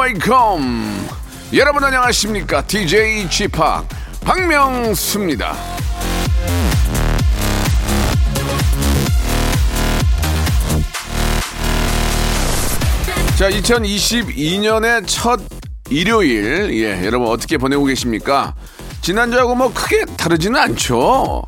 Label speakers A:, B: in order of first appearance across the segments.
A: Welcome. 여러분 안녕하십니까? DJ 팍 박명수입니다. 자 2022년의 첫 일요일. 예 여러분 어떻게 보내고 계십니까? 지난주하고 뭐 크게 다르지는 않죠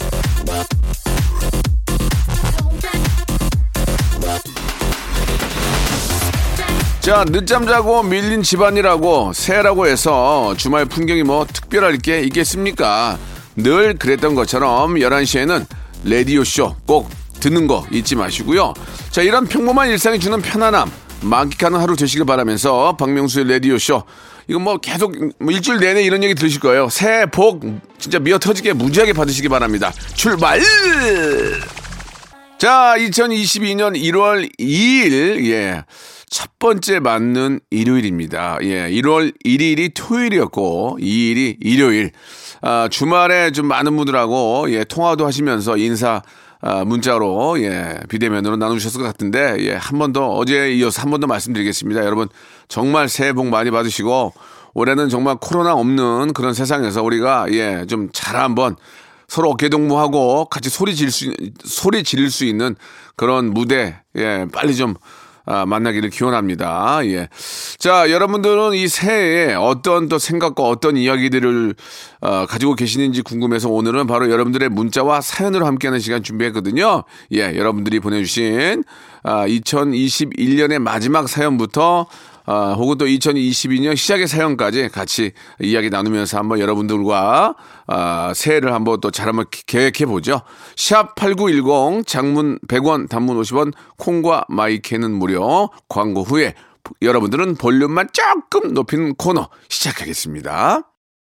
A: 자, 늦잠 자고 밀린 집안이라고 새해라고 해서 주말 풍경이 뭐 특별할 게 있겠습니까? 늘 그랬던 것처럼 11시에는 라디오쇼 꼭 듣는 거 잊지 마시고요. 자, 이런 평범한 일상이 주는 편안함, 만끽하는 하루 되시길 바라면서 박명수의 라디오쇼 이거 뭐 계속 뭐 일주일 내내 이런 얘기 들으실 거예요. 새해 복 진짜 미어 터지게 무지하게 받으시기 바랍니다. 출발! 자, 2022년 1월 2일, 예. 첫 번째 맞는 일요일입니다. 예, 1월 1일이 토요일이었고, 2일이 일요일. 아, 주말에 좀 많은 분들하고, 예, 통화도 하시면서 인사, 아, 문자로, 예, 비대면으로 나누셨을 것 같은데, 예, 한 번 더, 어제 이어서 한 번 더 말씀드리겠습니다. 여러분, 정말 새해 복 많이 받으시고, 올해는 정말 코로나 없는 그런 세상에서 우리가, 예, 좀 잘 한번 서로 어깨 동무하고 같이 소리 지를 수, 소리 지를 수 있는 그런 무대, 예, 빨리 좀, 아, 만나기를 기원합니다. 예. 자, 여러분들은 이 새해에 어떤 또 생각과 어떤 이야기들을 어, 가지고 계시는지 궁금해서 오늘은 바로 여러분들의 문자와 사연으로 함께하는 시간 준비했거든요. 예, 여러분들이 보내주신 아, 2021년의 마지막 사연부터 아, 혹은 또 2022년 시작의 사연까지 같이 이야기 나누면서 한번 여러분들과 아, 새해를 한번 또 잘 한번 계획해 보죠. 샵 8910 장문 100원 단문 50원 콩과 마이케는 무료 광고 후에 여러분들은 볼륨만 조금 높이는 코너 시작하겠습니다.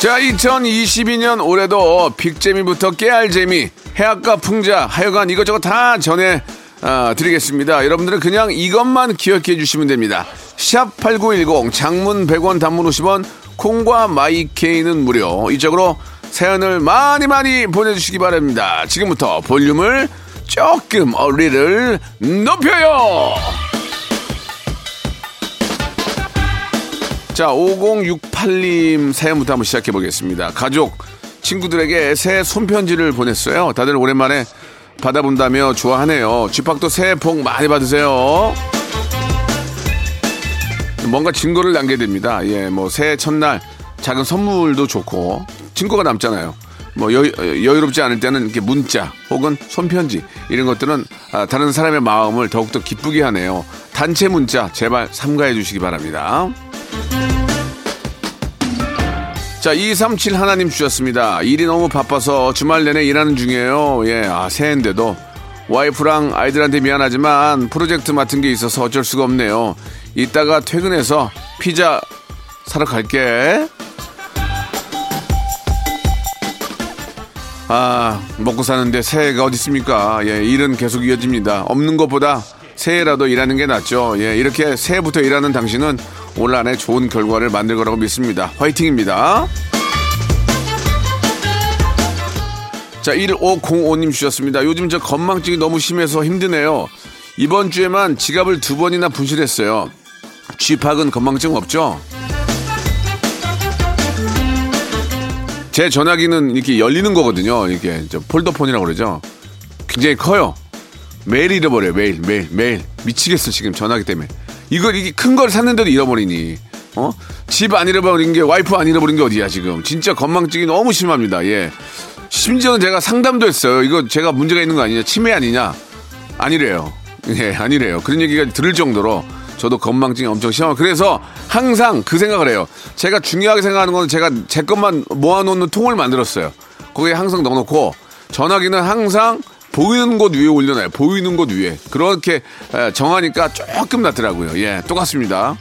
A: 자, 2022년 올해도 빅재미부터 깨알재미, 해악과 풍자, 하여간 이것저것 다 전해 아, 드리겠습니다. 여러분들은 그냥 이것만 기억해 주시면 됩니다. 샵 8910 장문 100원 단문 50원 콩과 마이케이는 무료. 이쪽으로 사연을 많이 많이 보내주시기 바랍니다. 지금부터 볼륨을 조금 어리를 높여요. 자, 5068님 사연부터 한번 시작해 보겠습니다. 가족, 친구들에게 새해 손편지를 보냈어요. 다들 오랜만에 받아본다며 좋아하네요. 쥐팍도 새해 복 많이 받으세요. 뭔가 증거를 남겨야 됩니다. 예, 뭐 새해 첫날 작은 선물도 좋고 증거가 남잖아요. 뭐 여, 여유롭지 않을 때는 이렇게 문자 혹은 손편지 이런 것들은 아, 다른 사람의 마음을 더욱더 기쁘게 하네요. 단체 문자 제발 삼가해 주시기 바랍니다. 자, 237 하나님 주셨습니다. 일이 너무 바빠서 주말 내내 일하는 중이에요. 예, 아, 새해인데도. 와이프랑 아이들한테 미안하지만 프로젝트 맡은 게 있어서 어쩔 수가 없네요. 이따가 퇴근해서 피자 사러 갈게. 아, 먹고 사는데 새해가 어디 있습니까? 예, 일은 계속 이어집니다. 없는 것보다 새해라도 일하는 게 낫죠. 예, 이렇게 새해부터 일하는 당신은 올 한해 좋은 결과를 만들 거라고 믿습니다. 화이팅입니다. 자, 1505님 주셨습니다. 요즘 저 건망증이 너무 심해서 힘드네요. 이번 주에만 지갑을 두 번이나 분실했어요. 쥐팍은 건망증 없죠? 제 전화기는 이렇게 열리는 거거든요. 이게 저 폴더폰이라고 그러죠. 굉장히 커요. 매일 잃어버려요. 매일, 매일, 매일. 미치겠어, 지금 전화기 때문에. 이걸, 이게 큰 걸 샀는데도 잃어버리니. 어? 집 안 잃어버린 게 와이프 안 잃어버린 게 어디야, 지금. 진짜 건망증이 너무 심합니다. 예. 심지어는 제가 상담도 했어요. 이거 제가 문제가 있는 거 아니냐? 치매 아니냐? 아니래요. 예, 아니래요. 그런 얘기가 들을 정도로 저도 건망증이 엄청 심하고 그래서 항상 그 생각을 해요. 제가 중요하게 생각하는 건 제가 제 것만 모아놓는 통을 만들었어요. 거기에 항상 넣어놓고 전화기는 항상 보이는 곳 위에 올려놔요. 보이는 곳 위에. 그렇게 에, 정하니까 조금 낫더라고요. 예, 똑같습니다.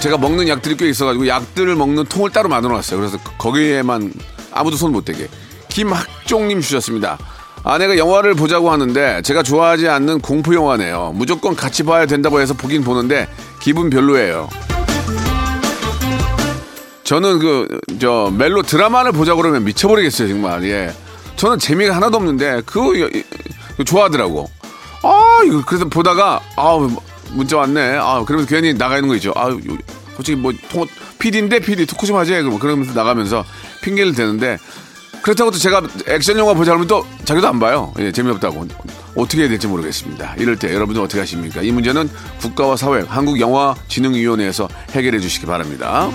A: 제가 먹는 약들이 꽤 있어가지고 약들을 먹는 통을 따로 만들어 놨어요. 그래서 거기에만 아무도 손 못 대게. 김학종님 주셨습니다. 아내가 영화를 보자고 하는데 제가 좋아하지 않는 공포 영화네요. 무조건 같이 봐야 된다고 해서 보긴 보는데 기분 별로예요. 저는 그 저 멜로 드라마를 보자 고 그러면 미쳐버리겠어요 정말. 예. 저는 재미가 하나도 없는데 그거 좋아하더라고. 아 이거 그래서 보다가 아 문자 왔네. 아 그러면서 괜히 나가 있는 거 있죠. 아 요- 솔직히 뭐 통, PD인데 PD 토크 좀 하지. 그러면 그러면서 나가면서 핑계를 대는데 그렇다고 또 제가 액션 영화 보자 그러면 또 자기도 안 봐요. 예, 재미없다고. 어떻게 해야 될지 모르겠습니다. 이럴 때 여러분들 어떻게 하십니까? 이 문제는 국가와 사회, 한국영화진흥위원회에서 해결해 주시기 바랍니다.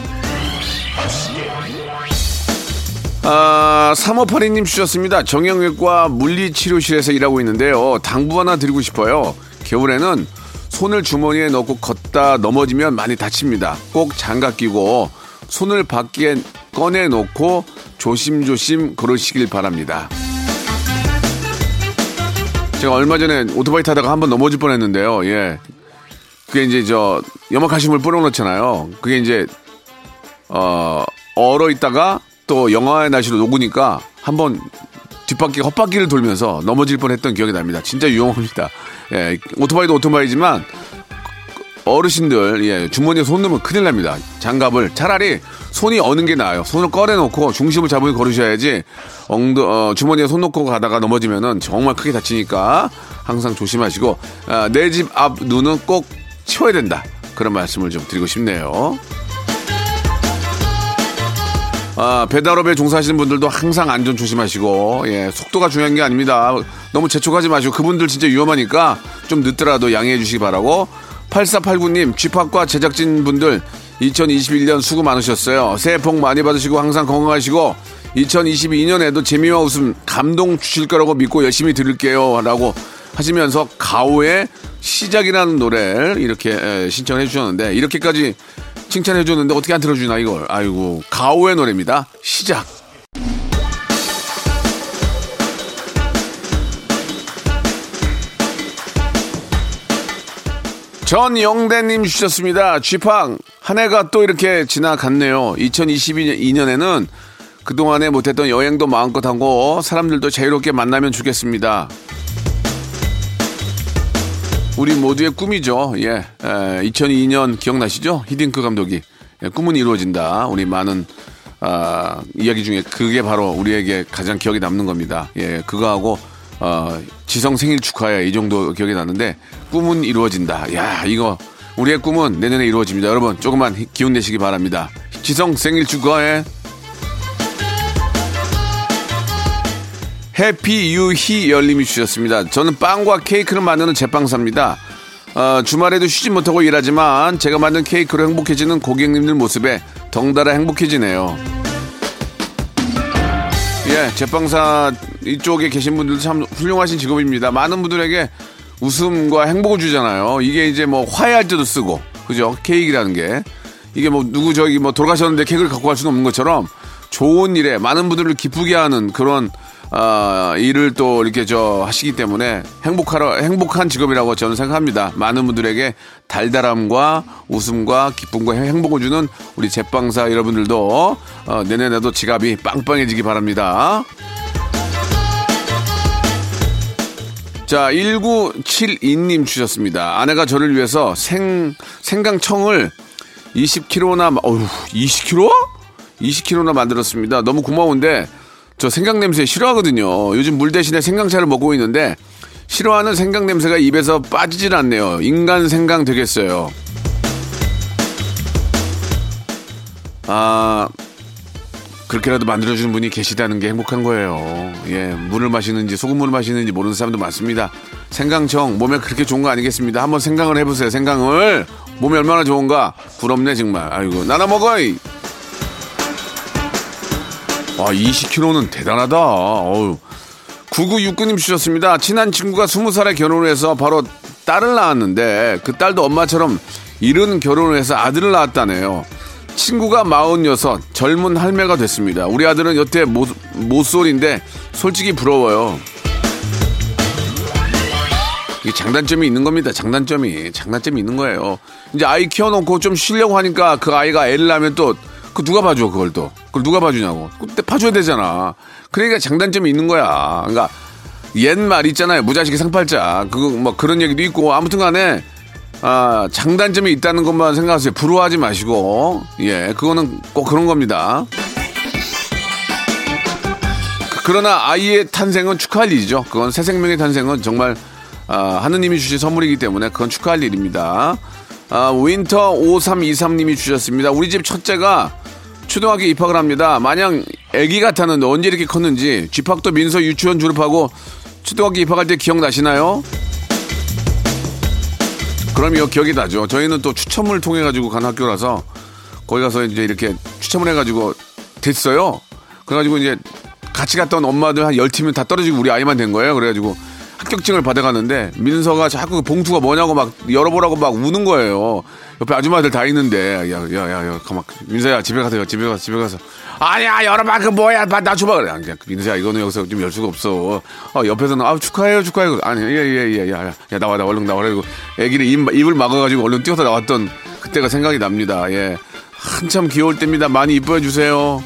A: 아, 3582님 주셨습니다. 정형외과 물리치료실에서 일하고 있는데요. 당부 하나 드리고 싶어요. 겨울에는 손을 주머니에 넣고 걷다 넘어지면 많이 다칩니다. 꼭 장갑 끼고 손을 밖에 꺼내 놓고 조심조심 걸으시길 바랍니다. 제가 얼마 전에 오토바이 타다가 한번 넘어질 뻔했는데요. 예. 그게 이제 저 염화칼슘을 뿌려놓잖아요. 그게 이제 어, 얼어 있다가 또 영하의 날씨로 녹으니까 한번 뒷바퀴 헛바퀴를 돌면서 넘어질 뻔했던 기억이 납니다. 진짜 위험합니다. 예, 오토바이도 오토바이지만 어르신들 예, 주머니에 손 넣으면 큰일 납니다. 장갑을 차라리 손이 어는 게 나아요. 손을 꺼내놓고 중심을 잡으고 걸으셔야지 엉더, 어, 주머니에 손 넣고 가다가 넘어지면은 정말 크게 다치니까 항상 조심하시고 아, 내집 앞 눈은 꼭 치워야 된다. 그런 말씀을 좀 드리고 싶네요. 아, 배달업에 종사하시는 분들도 항상 안전 조심하시고, 예, 속도가 중요한 게 아닙니다. 너무 재촉하지 마시고, 그분들 진짜 위험하니까 좀 늦더라도 양해해 주시기 바라고, 8489님, 쥐팍과 제작진 분들 2021년 수고 많으셨어요. 새해 복 많이 받으시고, 항상 건강하시고, 2022년에도 재미와 웃음, 감동 주실 거라고 믿고 열심히 들을게요. 라고 하시면서, 가오의 시작이라는 노래를 이렇게 에, 신청해 주셨는데, 이렇게까지 칭찬해 줬는데 어떻게 안 들어주나 이걸. 아이고 가오의 노래입니다. 시작. 전영대님 주셨습니다. 쥐팡 한 해가 또 이렇게 지나갔네요. 2022년에는 그동안에 못했던 여행도 마음껏 하고 사람들도 자유롭게 만나면 좋겠습니다 우리 모두의 꿈이죠. 예. 에, 2002년 기억나시죠? 히딩크 감독이 예, 꿈은 이루어진다. 우리 많은 아, 이야기 중에 그게 바로 우리에게 가장 기억에 남는 겁니다. 예, 그거하고 어, 지성 생일 축하해 이 정도 기억이 나는데 꿈은 이루어진다. 야, 이거 우리의 꿈은 내년에 이루어집니다. 여러분 조금만 히- 기운 내시기 바랍니다. 지성 생일 축하해. 해피 유희 열님이 주셨습니다. 저는 빵과 케이크를 만드는 제빵사입니다. 어, 주말에도 쉬지 못하고 일하지만 제가 만든 케이크로 행복해지는 고객님들 모습에 덩달아 행복해지네요. 예, 제빵사 이쪽에 계신 분들도 참 훌륭하신 직업입니다. 많은 분들에게 웃음과 행복을 주잖아요. 이게 이제 뭐 화해할 때도 쓰고, 그죠? 케이크라는 게. 이게 뭐 누구 저기 뭐 돌아가셨는데 케이크를 갖고 갈 수는 없는 것처럼 좋은 일에 많은 분들을 기쁘게 하는 그런 아, 일을 또 이렇게 저 하시기 때문에 행복하러 행복한 직업이라고 저는 생각합니다. 많은 분들에게 달달함과 웃음과 기쁨과 행복을 주는 우리 제빵사 여러분들도 어, 내년에도 지갑이 빵빵해지기 바랍니다. 자, 1972님 주셨습니다. 아내가 저를 위해서 생, 생강청을 20kg나, 어휴, 20kg? 20kg나 만들었습니다. 너무 고마운데, 저 생강 냄새 싫어하거든요. 요즘 물 대신에 생강차를 먹고 있는데, 싫어하는 생강 냄새가 입에서 빠지질 않네요. 인간 생강 되겠어요. 아, 그렇게라도 만들어주는 분이 계시다는 게 행복한 거예요. 예, 물을 마시는지 소금물을 마시는지 모르는 사람도 많습니다. 생강청 몸에 그렇게 좋은 거 아니겠습니다. 한번 생강을 해보세요. 생강을 몸에 얼마나 좋은가 부럽네 정말. 아이고 나나 먹어. 이. 와, 20kg는 대단하다. 어우. 9969님 주셨습니다. 친한 친구가 20살에 결혼을 해서 바로 딸을 낳았는데 그 딸도 엄마처럼 이른 결혼을 해서 아들을 낳았다네요. 친구가 46, 젊은 할매가 됐습니다. 우리 아들은 여태 모, 모쏠인데 솔직히 부러워요. 이게 장단점이 있는 겁니다. 장단점이. 장단점이 있는 거예요. 이제 아이 키워놓고 좀 쉬려고 하니까 그 아이가 애를 낳으면 또, 그 누가 봐줘, 그걸 또. 그걸 누가 봐주냐고. 그때 봐줘야 되잖아. 그러니까 장단점이 있는 거야. 그러니까 옛말 있잖아요. 무자식이 상팔자. 그거 뭐 그런 얘기도 있고 아무튼 간에 아, 장단점이 있다는 것만 생각하세요. 부러워하지 마시고. 예, 그거는 꼭 그런 겁니다. 그러나 아이의 탄생은 축하할 일이죠. 그건 새 생명의 탄생은 정말 아, 하느님이 주신 선물이기 때문에 그건 축하할 일입니다. 아, 윈터 5323님이 주셨습니다. 우리 집 첫째가 초등학교 입학을 합니다. 마냥 애기 같았는데 언제 이렇게 컸는지 김학도 민서 유치원 졸업하고 초등학교 입학할 때 기억나시나요? 그럼요, 기억이 나죠. 저희는 또 추첨을 통해 가지고 간 학교라서 거기 가서 이제 이렇게 추첨을 해 가지고 됐어요. 그래 가지고 이제 같이 갔던 엄마들 한 열팀은 다 떨어지고 우리 아이만 된 거예요. 그래 가지고 합격증을 받아가는데 민서가 자꾸 그 봉투가 뭐냐고 막 열어보라고 막 우는 거예요. 옆에 아줌마들 다 있는데. 야야야야 가만. 민서야 집에 가세요 집에 가서 집에 가서. 아니야 열어봐. 그 뭐야. 나 줘봐. 그래. 그냥 민서야 이거는 여기서 좀 열 수가 없어. 어 옆에서는 아 축하해요 축하해요. 아니 예예예야 야, 야, 나와 나 얼른 나와라 이고 애기를 입, 입을 막아가지고 얼른 뛰어서 나왔던 그때가 생각이 납니다. 예. 한참 귀여울 때입니다. 많이 이뻐해 주세요.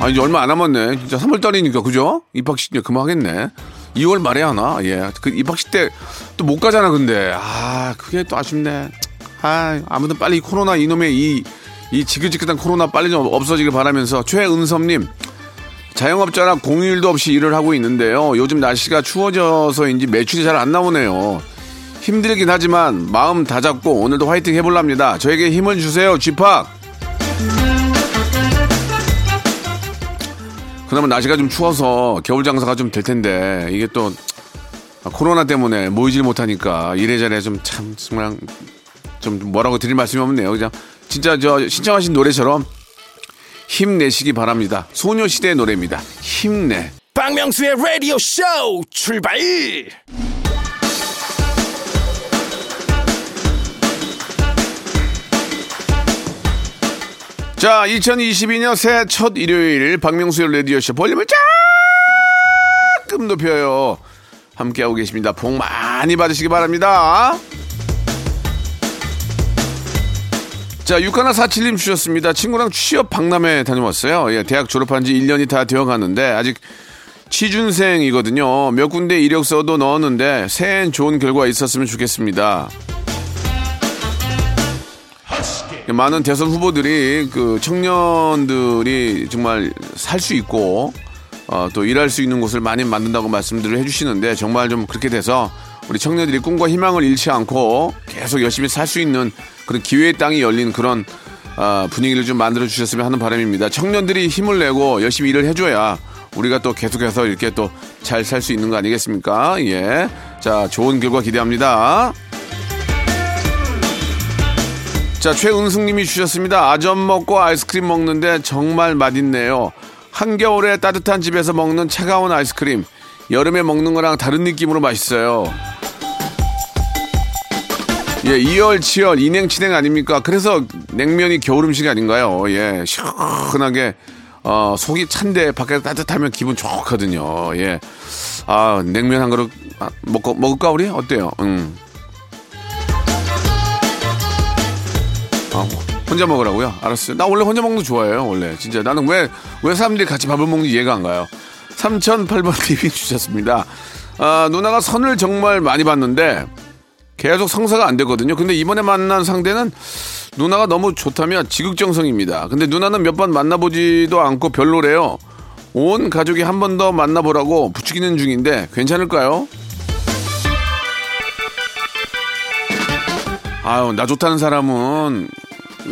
A: 아, 이제 얼마 안 남았네. 진짜 3월달이니까, 그죠? 입학식 이제 그만 하겠네. 2월 말에 하나? 예. 그 입학식 때 또 못 가잖아, 근데. 아, 그게 또 아쉽네. 아, 아무튼 빨리 이 코로나 이놈의 이, 이 지긋지긋한 코로나 빨리 좀 없어지길 바라면서 최은섭님. 자영업자라 공휴일도 없이 일을 하고 있는데요. 요즘 날씨가 추워져서인지 매출이 잘 안 나오네요. 힘들긴 하지만 마음 다잡고 오늘도 화이팅 해볼랍니다. 저에게 힘을 주세요, 쥐팍! 그나마 날씨가 좀 추워서 겨울 장사가 좀 될 텐데 이게 또 코로나 때문에 모이질 못하니까 이래저래 좀 참 정말 좀 뭐라고 드릴 말씀이 없네요. 그냥 진짜 저 신청하신 노래처럼 힘내시기 바랍니다. 소녀시대의 노래입니다. 힘내.
B: 박명수의 라디오 쇼 출발!
A: 자, 2022년 새해 첫 일요일 박명수의 라디오쇼 볼륨을 조금 높여요. 함께하고 계십니다. 복 많이 받으시기 바랍니다. 자, 6147님 주셨습니다. 친구랑 취업 박람회 다녀왔어요. 예, 대학 졸업한 지 1년이 다 되어 가는데 아직 취준생이거든요. 몇 군데 이력서도 넣었는데 새해엔 좋은 결과 있었으면 좋겠습니다. 많은 대선 후보들이 그 청년들이 정말 살 수 있고 어, 또 일할 수 있는 곳을 많이 만든다고 말씀들을 해주시는데 정말 좀 그렇게 돼서 우리 청년들이 꿈과 희망을 잃지 않고 계속 열심히 살 수 있는 그런 기회의 땅이 열린 그런 어, 분위기를 좀 만들어 주셨으면 하는 바람입니다. 청년들이 힘을 내고 열심히 일을 해줘야 우리가 또 계속해서 이렇게 또 잘 살 수 있는 거 아니겠습니까? 예. 자, 좋은 결과 기대합니다. 자, 최은승님이 주셨습니다. 아점 먹고 아이스크림 먹는데 정말 맛있네요. 한겨울에 따뜻한 집에서 먹는 차가운 아이스크림. 여름에 먹는 거랑 다른 느낌으로 맛있어요. 예, 이열치열, 인행치행 아닙니까? 그래서 냉면이 겨울 음식 아닌가요? 예, 시원하게, 어, 속이 찬데 밖에 따뜻하면 기분 좋거든요. 예. 아, 냉면 한 그릇 아, 먹고, 먹을까, 우리? 어때요? 음. 아, 혼자 먹으라고요? 알았어요. 나 원래 혼자 먹는 거 좋아해요, 원래. 진짜. 나는 왜, 왜 사람들이 같이 밥을 먹는지 이해가 안 가요. 3008번 TV 주셨습니다. 아, 누나가 선을 정말 많이 봤는데, 계속 성사가 안 되거든요. 근데 이번에 만난 상대는 누나가 너무 좋다면 지극정성입니다. 근데 누나는 몇 번 만나보지도 않고 별로래요. 온 가족이 한 번 더 만나보라고 부추기는 중인데, 괜찮을까요? 아유, 나 좋다는 사람은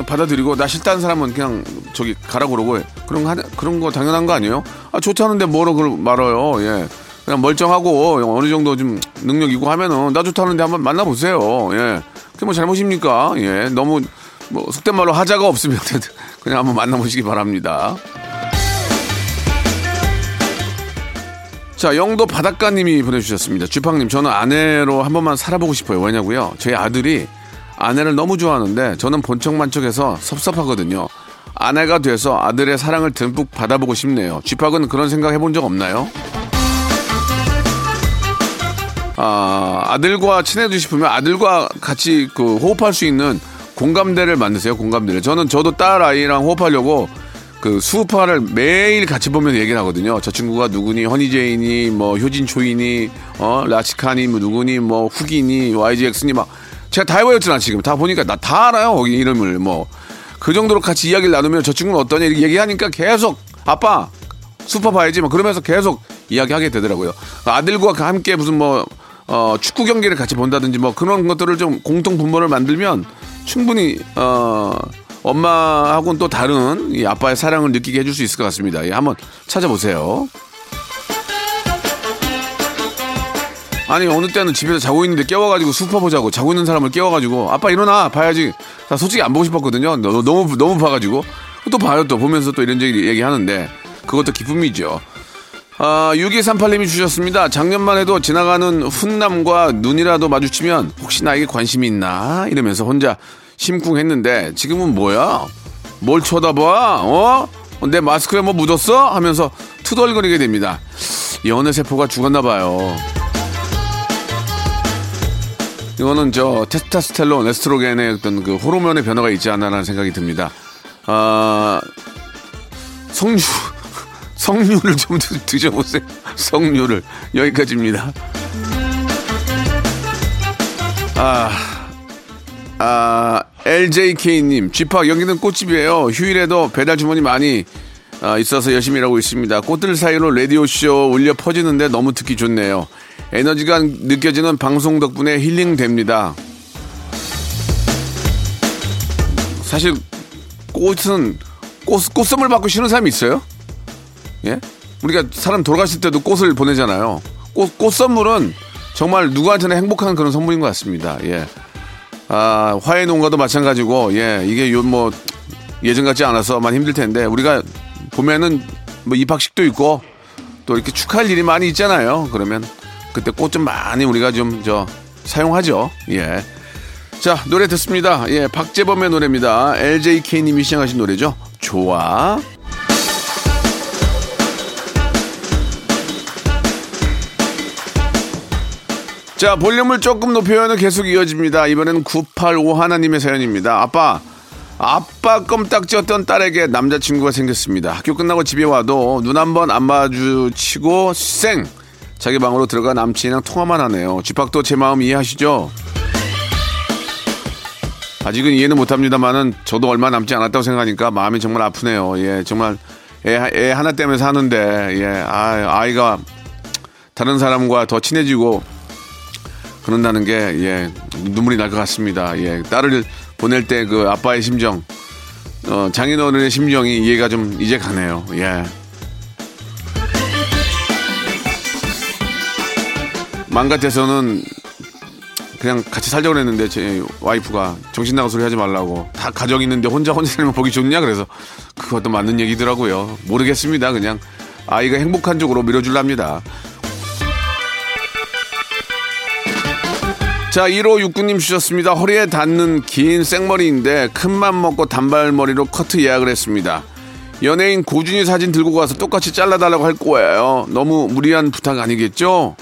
A: 받아들이고 나 싫다는 사람은 그냥 저기 가라 그러고 그런 거 하- 그런 거 당연한 거 아니에요? 아 좋다는데 뭐로 그걸 말아요? 예. 그냥 멀쩡하고 어느 정도 좀 능력 있고 하면은 나 좋다는데 한번 만나보세요. 예. 그게 뭐 잘못입니까? 예. 너무 뭐 속된 말로 하자가 없으면 그냥 한번 만나보시기 바랍니다. 자, 영도 바닷가님이 보내주셨습니다. 주팡님, 저는 아내로 한 번만 살아보고 싶어요. 왜냐고요? 저희 아들이 아내를 너무 좋아하는데 저는 본척만척해서 섭섭하거든요. 아내가 돼서 아들의 사랑을 듬뿍 받아보고 싶네요. 쥐팍은 그런 생각 해본 적 없나요? 아, 아들과 친해지고 싶으면 아들과 같이 그 호흡할 수 있는 공감대를 만드세요. 공감대를. 저는 저도 딸 아이랑 호흡하려고 그 수우파를 매일 같이 보면서 얘기를 하거든요. 저 친구가 누구니, 허니제이니, 뭐 효진 초이니, 어 라치카니, 뭐 누구니, 뭐 후기니, YGX니 막 제가 다 해버렸잖아 지금 다 보니까 나 다 알아요 거기 이름을 뭐 그 정도로 같이 이야기를 나누면 저 친구는 어떠냐 이렇게 얘기하니까 계속 아빠 수파 봐야지 막 그러면서 계속 이야기하게 되더라고요. 아들과 함께 무슨 뭐 어, 축구 경기를 같이 본다든지 뭐 그런 것들을 좀 공통 분모를 만들면 충분히 어, 엄마하고는 또 다른 이 아빠의 사랑을 느끼게 해줄 수 있을 것 같습니다. 예, 한번 찾아보세요. 아니 어느 때는 집에서 자고 있는데 깨워가지고 슈퍼 보자고 자고 있는 사람을 깨워가지고 아빠 일어나 봐야지. 나 솔직히 안 보고 싶었거든요. 너무 너무, 봐가지고 또 봐요 또 보면서 또 이런 얘기 하는데 그것도 기쁨이죠. 아, 6238님이 주셨습니다. 작년만 해도 지나가는 훈남과 눈이라도 마주치면 혹시 나에게 관심이 있나? 이러면서 혼자 심쿵했는데 지금은 뭐야? 뭘 쳐다봐? 어? 내 마스크에 뭐 묻었어? 하면서 투덜거리게 됩니다. 연애 세포가 죽었나 봐요. 이거는 저 테스타스텔론, 에스트로겐의 어떤 그 호르몬의 변화가 있지 않나라는 생각이 듭니다. 아, 성류, 성류를 좀 드, 셔보세요 성류를. 여기까지입니다. 아, 아, LJK님, 쥐팍, 여기는 꽃집이에요. 휴일에도 배달 주문이 많이 아, 있어서 열심히 일하고 있습니다. 꽃들 사이로 라디오쇼 울려 퍼지는데 너무 듣기 좋네요. 에너지가 느껴지는 방송 덕분에 힐링됩니다. 사실 꽃은 꽃, 꽃선물 받고 쉬는 사람이 있어요? 예? 우리가 사람 돌아가실 때도 꽃을 보내잖아요. 꽃, 꽃 선물은 정말 누구한테나 행복한 그런 선물인 것 같습니다. 예. 아, 화해 농가도 마찬가지고, 예, 이게 요, 뭐, 예전 같지 않아서 많이 힘들 텐데, 우리가 보면은 뭐 입학식도 있고, 또 이렇게 축하할 일이 많이 있잖아요. 그러면 그때 꽃 좀 많이 우리가 좀 저 사용하죠. 예. 자, 노래 듣습니다. 예, 박재범의 노래입니다. LJK님이 시청하신 노래죠. 좋아. 자, 볼륨을 조금 높여요는 계속 이어집니다. 이번에는 985 하나님의 사연입니다. 아빠, 아빠 껌딱지였던 딸에게 남자친구가 생겼습니다. 학교 끝나고 집에 와도 눈 한 번 안 마주치고 쌩! 자기 방으로 들어가 남친이랑 통화만 하네요. 집학도 제 마음 이해하시죠? 아직은 이해는 못합니다만은 저도 얼마 남지 않았다고 생각하니까 마음이 정말 아프네요. 예, 정말 애, 애 하나 때문에 사는데 예, 아, 아이가 다른 사람과 더 친해지고 그런다는 게 예, 눈물이 날 것 같습니다. 예, 딸을 보낼 때 그 아빠의 심정, 어, 장인어른의 심정이 이해가 좀 이제 가네요. 예. 맘 같아서는 그냥 같이 살자고 그랬는데 제 와이프가 정신 나간 소리 하지 말라고. 다 가정 있는데 혼자 혼자 살면 보기 좋냐? 그래서 그것도 맞는 얘기더라고요. 모르겠습니다. 그냥 아이가 행복한 쪽으로 밀어줄랍니다. 자 1569님 주셨습니다. 허리에 닿는 긴 생머리인데 큰맘 먹고 단발머리로 커트 예약을 했습니다. 연예인 고준이 사진 들고 가서 똑같이 잘라달라고 할 거예요. 너무 무리한 부탁 아니겠죠?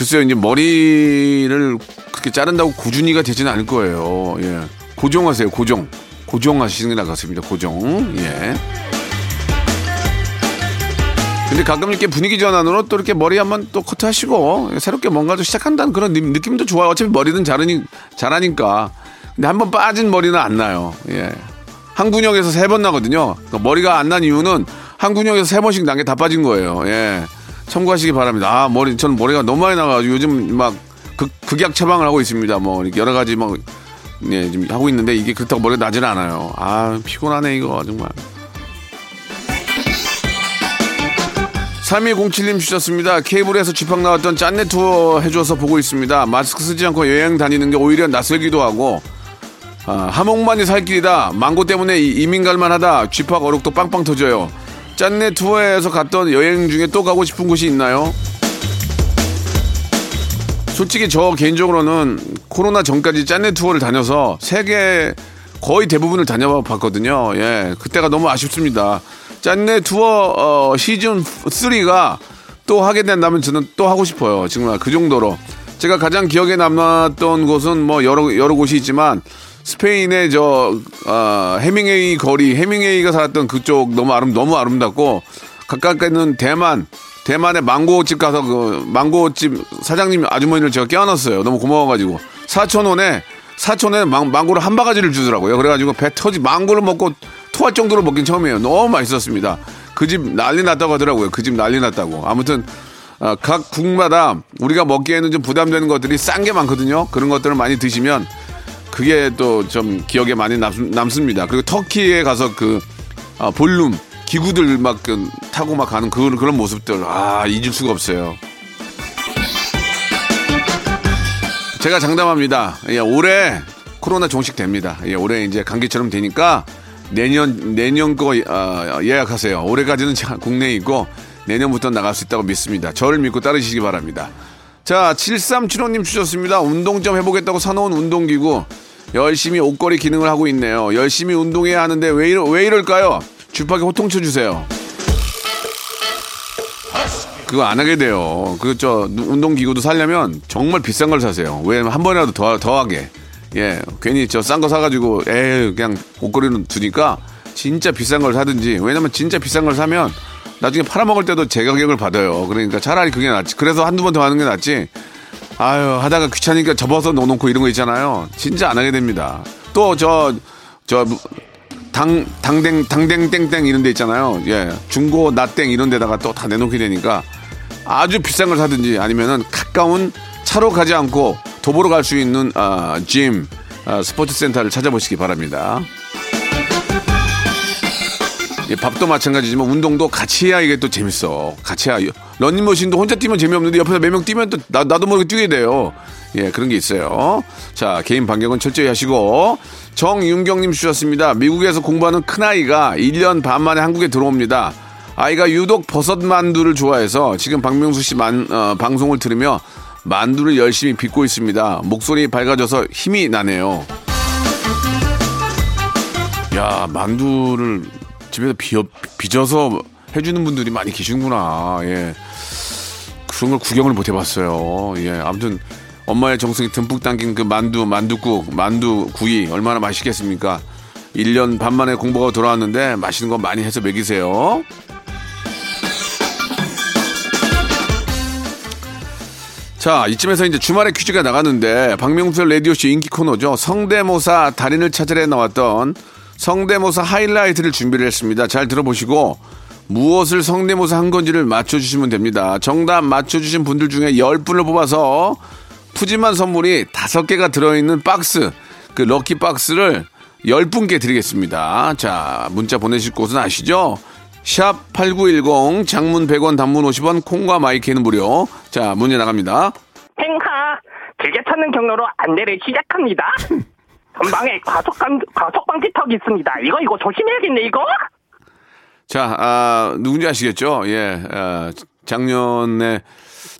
A: 글쎄요, 이제 머리를 그렇게 자른다고 고준이가 되지는 않을 거예요. 예. 고정하세요, 고정. 고정하시는 게 나을 것 같습니다, 고정. 예. 근데 가끔 이렇게 분위기 전환으로 또 이렇게 머리 한번 또 커트하시고 새롭게 뭔가 좀 시작한다는 그런 느낌도 좋아요. 어차피 머리는 잘하니, 잘하니까. 근데 한번 빠진 머리는 안 나요. 예. 한 군역에서 세 번 나거든요. 그러니까 머리가 안 난 이유는 한 군역에서 세 번씩 난 게 다 빠진 거예요. 예. 참고하시기 바랍니다. 아, 머리, 저는 머리가 너무 많이 나가지고 요즘 막 극, 극약 처방을 하고 있습니다. 뭐, 여러 가지 막, 예, 지금 하고 있는데 이게 그렇다고 머리가 나지는 않아요. 아, 피곤하네, 이거, 정말. 3207님 주셨습니다. 케이블에서 쥐팍 나왔던 짠내 투어 해줘서 보고 있습니다. 마스크 쓰지 않고 여행 다니는 게 오히려 낯설기도 하고 아, 하몽만이 살 길이다. 망고 때문에 이- 이민 갈만 하다. 쥐팍 어록도 빵빵 터져요. 짠내 투어에서 갔던 여행 중에 또 가고 싶은 곳이 있나요? 솔직히 저 개인적으로는 코로나 전까지 짠내 투어를 다녀서 세계 거의 대부분을 다녀 봤거든요. 예, 그때가 너무 아쉽습니다. 짠내 투어 어, 시즌 3가 또 하게 된다면 저는 또 하고 싶어요. 정말 그 정도로 제가 가장 기억에 남았던 곳은 뭐 여러 여러 곳이 있지만 스페인의 저 어, 해밍웨이 거리, 해밍웨이가 살았던 그쪽 너무 아름 너무 아름답고 가깝게 있는 대만 대만의 망고집 가서 그 망고집 사장님 아주머니를 제가 껴안았어요. 너무 고마워가지고 사천 원에 사천 원에 망, 망고를 한 바가지를 주더라고요. 그래가지고 배 터지 망고를 먹고 토할 정도로 먹긴 처음이에요. 너무 맛있었습니다. 그 집 난리 났다고 하더라고요. 그 집 난리 났다고. 아무튼 아, 각 국마다 우리가 먹기에는 좀 부담되는 것들이 싼 게 많거든요. 그런 것들을 많이 드시면 그게 또 좀 기억에 많이 남, 남습니다. 그리고 터키에 가서 그 아, 볼룸 기구들 막 그, 타고 막 가는 그, 그런 모습들 아 잊을 수가 없어요. 제가 장담합니다. 예, 올해 코로나 종식됩니다. 예, 올해 이제 감기처럼 되니까 내년 내년 거 어, 예약하세요. 올해까지는 자- 국내에 있고 내년부터 나갈 수 있다고 믿습니다. 저를 믿고 따르시기 바랍니다. 자, 7375님 주셨습니다. 운동 좀 해보겠다고 사놓은 운동기구. 열심히 옷걸이 기능을 하고 있네요. 열심히 운동해야 하는데 왜, 이러, 왜 이럴까요? 주파기 호통 쳐 주세요. 그거 안 하게 돼요. 그, 저, 운동기구도 사려면 정말 비싼 걸 사세요. 왜냐면 한 번이라도 더, 더 하게. 예, 괜히 저 싼 거 사가지고, 에이, 그냥 옷걸이는 두니까 진짜 비싼 걸 사든지. 왜냐면 진짜 비싼 걸 사면 나중에 팔아먹을 때도 제 가격을 받아요. 그러니까 차라리 그게 낫지. 그래서 한두 번 더 하는 게 낫지. 아유, 하다가 귀찮으니까 접어서 넣어놓고 이런 거 있잖아요. 진짜 안 하게 됩니다. 또 저, 저, 당, 당댕, 당댕땡땡 이런 데 있잖아요. 예. 중고, 나땡 이런 데다가 또 다 내놓게 되니까 아주 비싼 걸 사든지 아니면은 가까운 차로 가지 않고 도보로 갈 수 있는, 아, 짐, 아, 스포츠 센터를 찾아보시기 바랍니다. 예, 밥도 마찬가지지만 운동도 같이 해야 이게 또 재밌어. 같이 해야. 런닝머신도 혼자 뛰면 재미없는데 옆에서 몇 명 뛰면 또 나, 나도 모르게 뛰게 돼요. 예, 그런 게 있어요. 자, 개인 반경은 철저히 하시고. 정윤경님 주셨습니다. 미국에서 공부하는 큰아이가 1년 반 만에 한국에 들어옵니다. 아이가 유독 버섯 만두를 좋아해서 지금 박명수 씨 만, 어, 방송을 들으며 만두를 열심히 빚고 있습니다. 목소리 밝아져서 힘이 나네요. 야, 만두를 집에서 비, 빚어서 해주는 분들이 많이 계시구나. 예. 그런 걸 구경을 못 해봤어요. 예. 아무튼 엄마의 정성이 듬뿍 담긴 그 만두, 만두국, 만두 구이 얼마나 맛있겠습니까? 1년 반 만에 공부가 돌아왔는데 맛있는 거 많이 해서 먹이세요. 자, 이쯤에서 이제 주말에 퀴즈가 나갔는데 박명수 라디오쇼 인기 코너죠. 성대모사 달인을 찾으러 나왔던 성대모사 하이라이트를 준비를 했습니다. 잘 들어보시고 무엇을 성대모사 한 건지를 맞춰주시면 됩니다. 정답 맞춰주신 분들 중에 10분을 뽑아서 푸짐한 선물이 5개가 들어있는 박스, 그 럭키 박스를 10분께 드리겠습니다. 자, 문자 보내실 곳은 아시죠? 샵 8910 장문 100원 단문 50원 콩과 마이크는 무료. 자, 문제 나갑니다.
C: 행하 길게 찾는 경로로 안내를 시작합니다. 전방에 과속 방 과속 방지턱이 있습니다. 이거 이거 조심해야겠네 이거.
A: 자, 아, 누군지 아시겠죠? 예, 아, 작년에,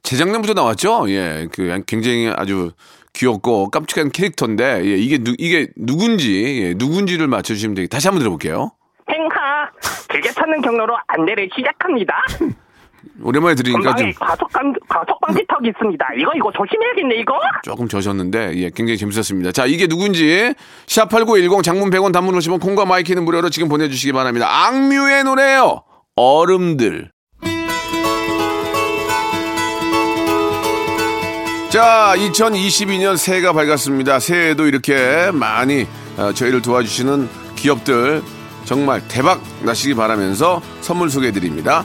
A: 재작년부터 나왔죠? 예, 그 굉장히 아주 귀엽고 깜찍한 캐릭터인데, 예, 이게 누, 이게 누군지, 예, 누군지를 맞춰주시면 되겠 다시 한번 들어볼게요.
C: 행하 길게 찾는 경로로 안내를 시작합니다.
A: 오랜만에 들으니까 좀
C: 전방에 과속방 과속방지턱이 있습니다. 이거 이거 조심해야겠네 이거.
A: 조금 저셨는데, 예, 굉장히 재밌었습니다. 자, 이게 누군지, 샵8910 장문 100원 단문 50원 콩과 my K는 무료로 지금 보내주시기 바랍니다. 악뮤의 노래요! 얼음들. 자, 2022년 새해가 밝았습니다. 새해에도 이렇게 많이 어, 저희를 도와주시는 기업들 정말 대박 나시기 바라면서 선물 소개해 드립니다.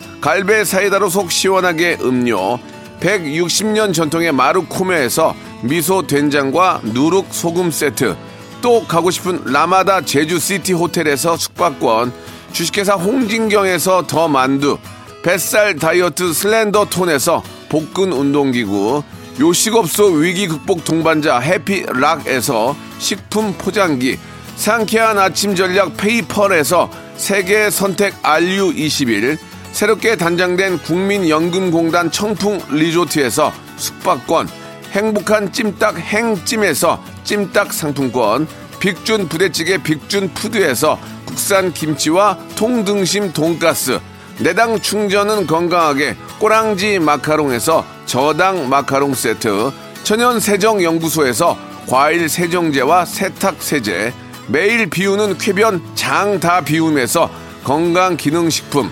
A: 갈배 사이다로 속 시원하게 음료, 160년 전통의 마루코메에서 미소 된장과 누룩 소금 세트, 또 가고 싶은 라마다 제주시티 호텔에서 숙박권, 주식회사 홍진경에서 더 만두, 뱃살 다이어트 슬렌더 톤에서 복근 운동기구, 요식업소 위기 극복 동반자 해피락에서 식품 포장기, 상쾌한 아침 전략 페이펄에서 세계 선택 RU21, 새롭게 단장된 국민연금공단 청풍 리조트에서 숙박권, 행복한 찜닭 행찜에서 찜닭 상품권, 빅준 부대찌개 빅준 푸드에서 국산 김치와 통등심 돈가스, 내당 충전은 건강하게 꼬랑지 마카롱에서 저당 마카롱 세트, 천연 세정 연구소에서 과일 세정제와 세탁 세제, 매일 비우는 쾌변 장 다 비움에서 건강 기능 식품,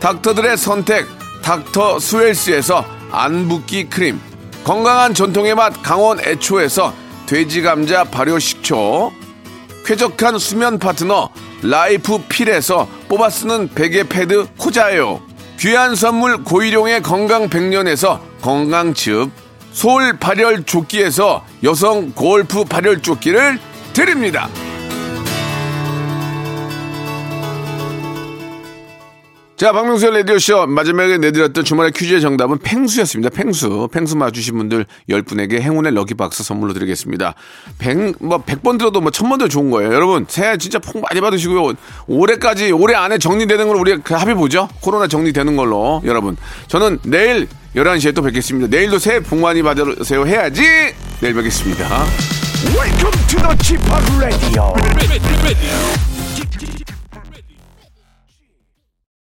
A: 닥터들의 선택 닥터 스웰스에서 안붓기 크림, 건강한 전통의 맛 강원 애초에서 돼지 감자 발효 식초, 쾌적한 수면 파트너 라이프 필에서 뽑아 쓰는 베개 패드 코자요. 귀한 선물 고일용의 건강 백년에서 건강즙, 소울 발열 조끼에서 여성 골프 발열 조끼를 드립니다. 자, 박명수의 라디오쇼 마지막에 내드렸던 주말의 퀴즈의 정답은 팽수였습니다. 팽수. 팽수 맞추신 분들 10분에게 행운의 럭키박스 선물로 드리겠습니다. 100, 뭐, 100번 들어도 뭐, 1000번 더 좋은 거예요. 여러분, 새해 진짜 복 많이 받으시고요. 올해까지, 올해 안에 정리되는 걸 우리 가 합의 보죠? 코로나 정리되는 걸로. 여러분. 저는 내일 11시에 또 뵙겠습니다. 내일도 새해 복 많이 받으세요. 해야지! 내일 뵙겠습니다.
D: Welcome to the Chip Radio.